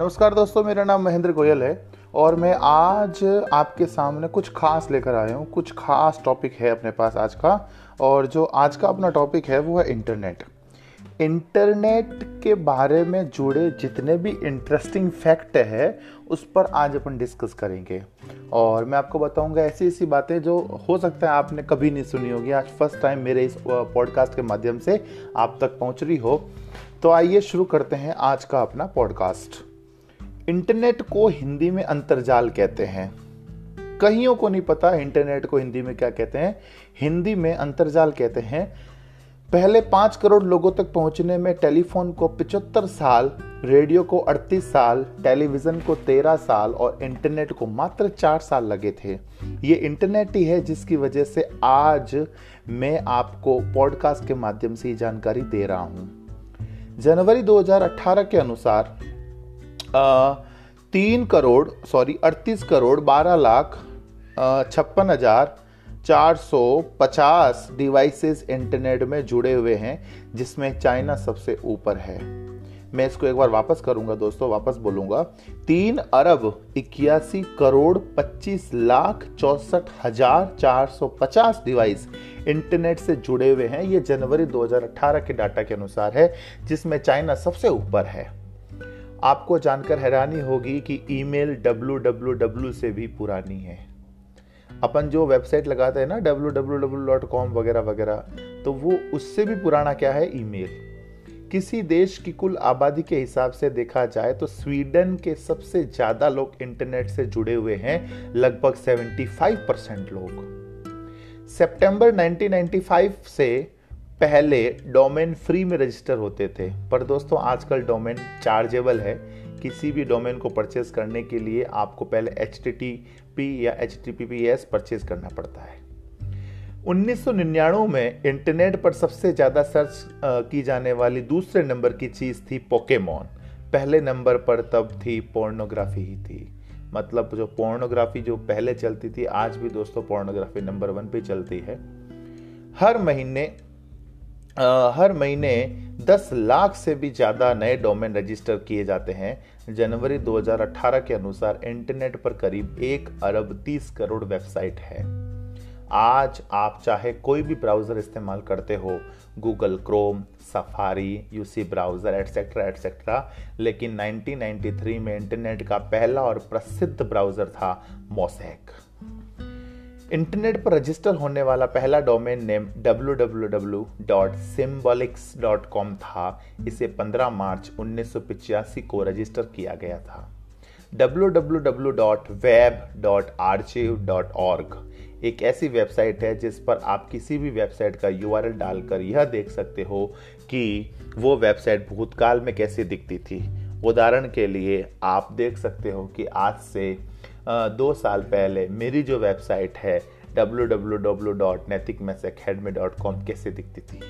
नमस्कार दोस्तों, मेरा नाम महेंद्र गोयल है और मैं आज आपके सामने कुछ खास लेकर आया हूँ। कुछ खास टॉपिक है अपने पास आज का और जो आज का अपना टॉपिक है वो है इंटरनेट इंटरनेट के बारे में जुड़े जितने भी इंटरेस्टिंग फैक्ट है, उस पर आज अपन डिस्कस करेंगे। और मैं आपको बताऊँगा ऐसी ऐसी बातें जो हो सकता है आपने कभी नहीं सुनी होगी। आज फ़र्स्ट टाइम मेरे इस पॉडकास्ट के माध्यम से आप तक पहुँच रही हो। तो आइए शुरू करते हैं आज का अपना पॉडकास्ट इंटरनेट को हिंदी में अंतरजाल कहते हैं। कईयों को नहीं पता इंटरनेट को हिंदी में क्या कहते हैं। हिंदी में अंतरजाल कहते हैं, पहले पाँच करोड़ लोगों तक पहुँचने में टेलीफोन को पिचहत्तर साल, रेडियो को 38 साल, टेलीविज़न को 13 साल और इंटरनेट को मात्र चार साल लगे थे। ये इंटरनेट ही है जिसकी वजह से आज मैं आपको पॉडकास्ट के माध्यम से ये जानकारी दे रहा हूँ। जनवरी 2018 के अनुसार तीन करोड़ सॉरी अड़तीस करोड़, बारह लाख छप्पन हज़ार 450 डिवाइसेस इंटरनेट में जुड़े हुए हैं, जिसमें चाइना सबसे ऊपर है। मैं इसको एक बार वापस करूँगा दोस्तों, वापस बोलूँगा। तीन अरब इक्यासी करोड़ पच्चीस लाख चौसठ हज़ार चार सौ पचास डिवाइस इंटरनेट से जुड़े हुए हैं। ये जनवरी 2018 के डाटा के अनुसार है, जिसमें चाइना सबसे ऊपर है। आपको जानकर हैरानी होगी कि ईमेल डब्ल्यू से भी पुरानी है। अपन जो वेबसाइट लगाते हैं ना, डब्ल्यू वगैरह वगैरह तो वो उससे भी पुराना क्या है? ईमेल। किसी देश की कुल आबादी के हिसाब से देखा जाए तो स्वीडन के सबसे ज़्यादा लोग इंटरनेट से जुड़े हुए हैं, लगभग 75 परसेंट लोग। सितंबर 1995 से पहले डोमेन फ्री में रजिस्टर होते थे, पर दोस्तों आजकल डोमेन चार्जेबल है। किसी भी डोमेन को परचेज करने के लिए आपको पहले एचटीटीपी या एच परचेज करना पड़ता है। 1999 में इंटरनेट पर सबसे ज़्यादा सर्च की जाने वाली दूसरे नंबर की चीज़ थी पोकेमोन। पहले नंबर पर तब थी पोर्नोग्राफी ही थी। मतलब जो पोर्नोग्राफी जो पहले चलती थी, आज भी दोस्तों पोर्नोग्राफी नंबर वन पे चलती है। हर महीने हर महीने 10 लाख से भी ज़्यादा नए डोमेन रजिस्टर किए जाते हैं। जनवरी 2018 के अनुसार इंटरनेट पर करीब एक अरब 30 करोड़ वेबसाइट है। आज आप चाहे कोई भी ब्राउज़र इस्तेमाल करते हो, Google, Chrome, Safari, UC browser etcetera etcetera लेकिन 1993 में इंटरनेट का पहला और प्रसिद्ध ब्राउज़र था मोसैक। इंटरनेट पर रजिस्टर होने वाला पहला डोमेन नेम www.symbolics.com था। इसे 15 मार्च उन्नीस को रजिस्टर किया गया था। www.web.archive.org एक ऐसी वेबसाइट है जिस पर आप किसी भी वेबसाइट का यूआरएल डालकर यह देख सकते हो कि वो वेबसाइट भूतकाल में कैसी दिखती थी। उदाहरण के लिए आप देख सकते हो कि आज से दो साल पहले मेरी जो वेबसाइट है www.naitikmessacademy.com कैसे दिखती थी?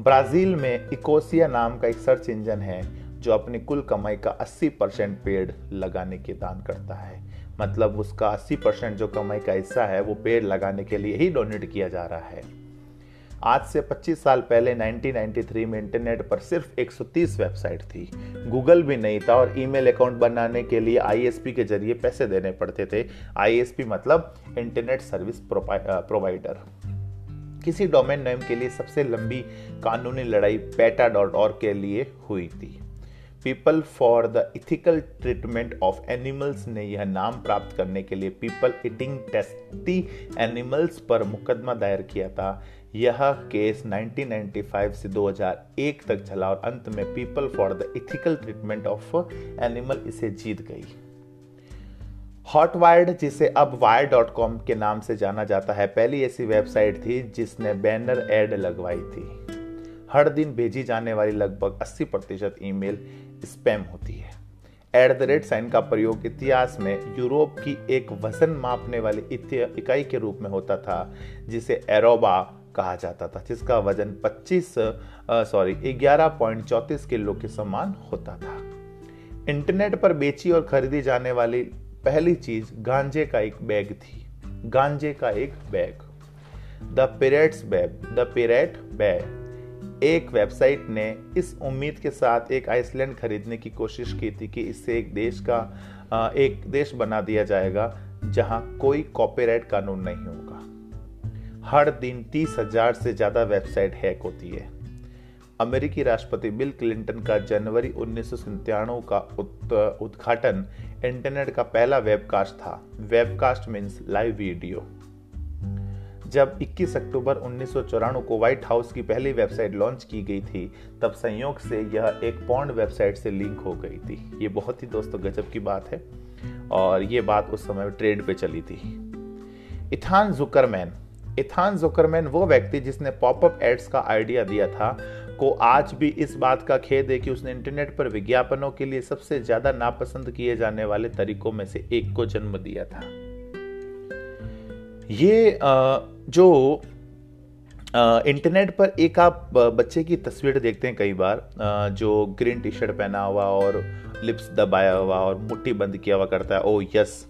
ब्राज़ील में इकोसिया नाम का एक सर्च इंजन है, जो अपनी कुल कमाई का 80 परसेंट पेड़ लगाने के दान करता है। मतलब उसका 80 परसेंट जो कमाई का हिस्सा है, वो पेड़ लगाने के लिए ही डोनेट किया जा रहा है। आज से 25 साल पहले 1993 में इंटरनेट पर सिर्फ़ 130 वेबसाइट थी। गूगल भी नहीं था और ईमेल अकाउंट बनाने के लिए आईएसपी के ज़रिए पैसे देने पड़ते थे। आईएसपी मतलब इंटरनेट सर्विस प्रोवाइडर। किसी डोमेन नेम के लिए सबसे लंबी कानूनी लड़ाई पेटा डॉट और के लिए हुई थी। People for the Ethical Treatment of Animals ने यह नाम प्राप्त करने के लिए पीपल इटिंग टेस्टी एनिमल्स पर मुकदमा दायर किया था। यह केस 1995 से 2001 तक चला और अंत में People for the Ethical Treatment of Animal इसे जीत गई। हॉटवायर्ड, जिसे अब वायर डॉट कॉम के नाम से जाना जाता है, पहली ऐसी वेबसाइट थी जिसने बैनर एड लगवाई थी। हर दिन भेजी जाने वाली लगभग 80 प्रतिशत ईमेल स्पैम होती है। एट द रेट साइन का प्रयोग इतिहास में यूरोप की एक वज़न मापने वाली इकाई के रूप में होता था, जिसे एरोबा कहा जाता था, जिसका वज़न 25 सॉरी 11.34 किलो के समान होता था। इंटरनेट पर बेची और खरीदी जाने वाली पहली चीज़ गांजे का एक बैग थी। गांजे का एक bag. The pirates bag. The pirate bag. एक वेबसाइट ने इस उम्मीद के साथ एक आइसलैंड खरीदने की कोशिश की थी कि इससे एक देश का एक देश बना दिया जाएगा, जहाँ कोई कॉपीराइट कानून नहीं होगा। हर दिन तीस हज़ार से ज़्यादा वेबसाइट हैक होती है। अमेरिकी राष्ट्रपति बिल क्लिंटन का जनवरी उन्नीस का उद्घाटन इंटरनेट का पहला वेबकास्ट था, वेबकास्ट मीन्स लाइव वीडियो। जब 21 अक्टूबर उन्नीस को व्हाइट हाउस की पहली वेबसाइट लॉन्च की गई थी, तब संयोग से यह एक पॉन्ड वेबसाइट से लिंक हो गई थी। ये बहुत ही दोस्तों गजब की बात है, और ये बात उस समय ट्रेड पे चली थी। इथान जुकरमैन इथान जुकरमैन वो व्यक्ति जिसने पॉपअप एड्स का आइडिया दिया था, को आज भी इस बात का खेद है कि उसने इंटरनेट पर विज्ञापनों के लिए सबसे ज़्यादा नापसंद किए जाने वाले तरीकों में से एक को जन्म दिया था। ये जो इंटरनेट पर एक आप बच्चे की तस्वीर देखते हैं कई बार जो ग्रीन टी शर्ट पहना हुआ और लिप्स दबाया हुआ और मुट्ठी बंद किया हुआ करता है ओ यस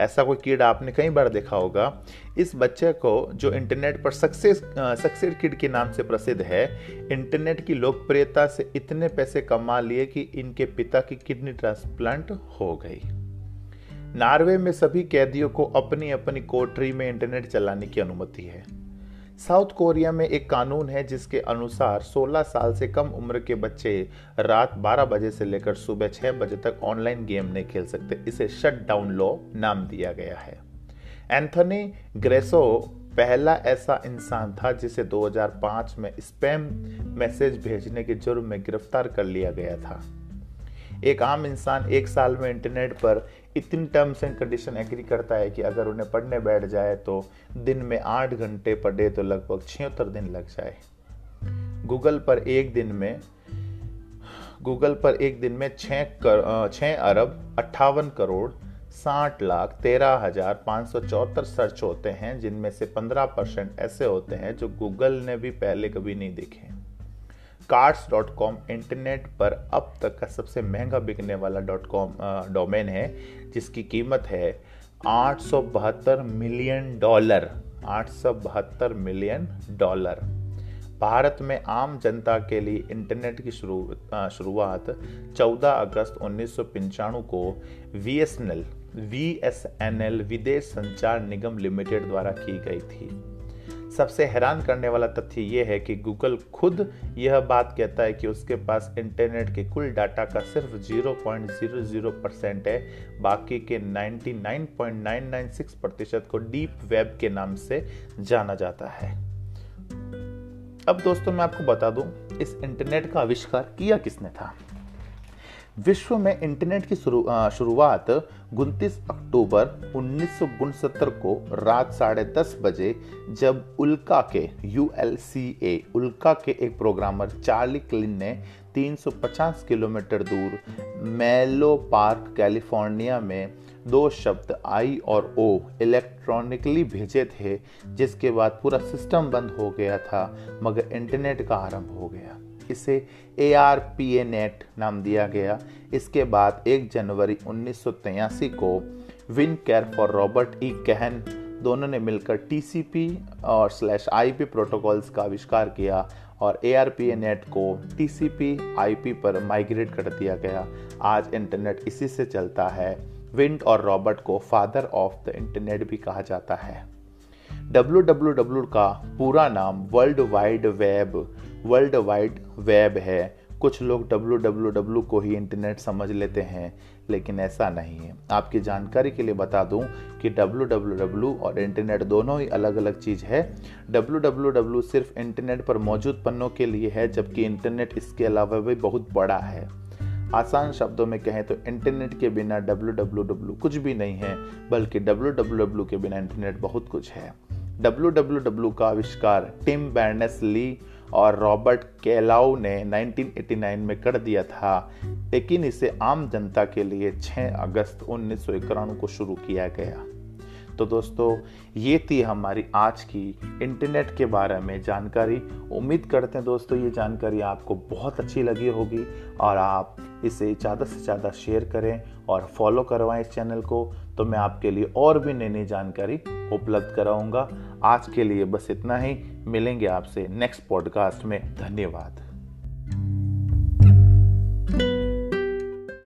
ऐसा कोई किड आपने कई बार देखा होगा। इस बच्चे को जो इंटरनेट पर सक्सेस सक्सेस किड के नाम से प्रसिद्ध है, इंटरनेट की लोकप्रियता से इतने पैसे कमा लिए कि इनके पिता की किडनी ट्रांसप्लांट हो गई। नॉर्वे में सभी कैदियों को अपनी अपनी कोठरी में इंटरनेट चलाने की अनुमति है। साउथ कोरिया में एक कानून है जिसके अनुसार 16 साल से कम उम्र के बच्चे रात 12 बजे से लेकर सुबह 6 बजे तक ऑनलाइन गेम नहीं खेल सकते। इसे शट डाउन लॉ नाम दिया गया है। एंथनी ग्रेसो पहला ऐसा इंसान था जिसे 2005 में स्पैम मैसेज भेजने के जुर्म में गिरफ़्तार कर लिया गया था। एक आम इंसान एक साल में इंटरनेट पर इतनी टर्म्स एंड कंडीशन एग्री करता है कि अगर उन्हें पढ़ने बैठ जाए तो दिन में आठ घंटे पढ़े तो लगभग छिहत्तर दिन लग जाए। गूगल पर एक दिन में गूगल पर एक दिन में छः कर, छः अरब अट्ठावन करोड़ साठ लाख तेरह हज़ार पाँच सौ चौहत्तर सर्च होते हैं जिनमें से पंद्रह परसेंट ऐसे होते हैं जो गूगल ने भी पहले कभी नहीं देखे। कार्ड्स डॉट कॉम इंटरनेट पर अब तक का सबसे महँगा बिकने वाला डॉट कॉम डोमेन है, जिसकी कीमत है आठ सौ बहत्तर मिलियन डॉलर। आठ सौ बहत्तर मिलियन डॉलर। भारत में आम जनता के लिए इंटरनेट की शुरू शुरुआत 14 अगस्त उन्नीस को V S N L V S N L Videsh Sanchar Nigam limited द्वारा की गई थी। सबसे हैरान करने वाला तथ्य यह है कि गूगल खुद यह बात कहता है कि उसके पास इंटरनेट के कुल डाटा का सिर्फ़ 0.00 परसेंट है, बाकी के 99.996 प्रतिशत को डीप वेब के नाम से जाना जाता है। अब दोस्तों मैं आपको बता दूँ, इस इंटरनेट का आविष्कार किया किसने था? विश्व में इंटरनेट की शुरुआत उनतीस अक्टूबर उन्नीस को रात साढ़े दस बजे, जब उल्का के यूएलसीए उल्का के एक प्रोग्रामर चार्ली क्लिन ने 350 किलोमीटर दूर मेलो पार्क, कैलिफ़ोर्निया में दो शब्द आई और ओ इलेक्ट्रॉनिकली भेजे थे, जिसके बाद पूरा सिस्टम बंद हो गया था, मगर इंटरनेट का आरंभ हो गया। इसे A R P A net नाम दिया गया। इसके बाद 1 जनवरी उन्नीस को विन केयर फॉर रॉबर्ट ई कहन दोनों ने मिलकर टीसीपी और स्लैश आई प्रोटोकॉल्स का आविष्कार किया और A R P A net को T C P I P पर माइग्रेट कर दिया गया। आज इंटरनेट इसी से चलता है। विंड और रॉबर्ट को फादर ऑफ़ द इंटरनेट भी कहा जाता है। डब्ल्यू डब्ल्यू डब्ल्यू का पूरा नाम world wide web world wide web है कुछ लोग डब्ल्यू को ही इंटरनेट समझ लेते हैं लेकिन ऐसा नहीं है आपकी जानकारी के लिए बता दूँ कि डब्ल्यू और इंटरनेट दोनों ही अलग अलग चीज़ है डब्ल्यू सिर्फ़ इंटरनेट पर मौजूद पन्नों के लिए है जबकि इंटरनेट इसके अलावा भी बहुत बड़ा है आसान शब्दों में कहें तो इंटरनेट के बिना डब्ल्यू कुछ भी नहीं है बल्कि डब्ल्यू के बिना इंटरनेट बहुत कुछ है डब्ल्यू का आविष्कार टिम बैरनेस ली और रॉबर्ट केलाउ ने 1989 में कर दिया था, लेकिन इसे आम जनता के लिए 6 अगस्त उन्नीस को शुरू किया गया। तो दोस्तों, ये थी हमारी आज की इंटरनेट के बारे में जानकारी। उम्मीद करते हैं दोस्तों, ये जानकारी आपको बहुत अच्छी लगी होगी और आप इसे ज़्यादा से ज़्यादा शेयर करें और फॉलो करवाएँ इस चैनल को। तो मैं आपके लिए और भी नई नई जानकारी उपलब्ध कराऊँगा। आज के लिए बस इतना ही। मिलेंगे आपसे नेक्स्ट पॉडकास्ट में। धन्यवाद।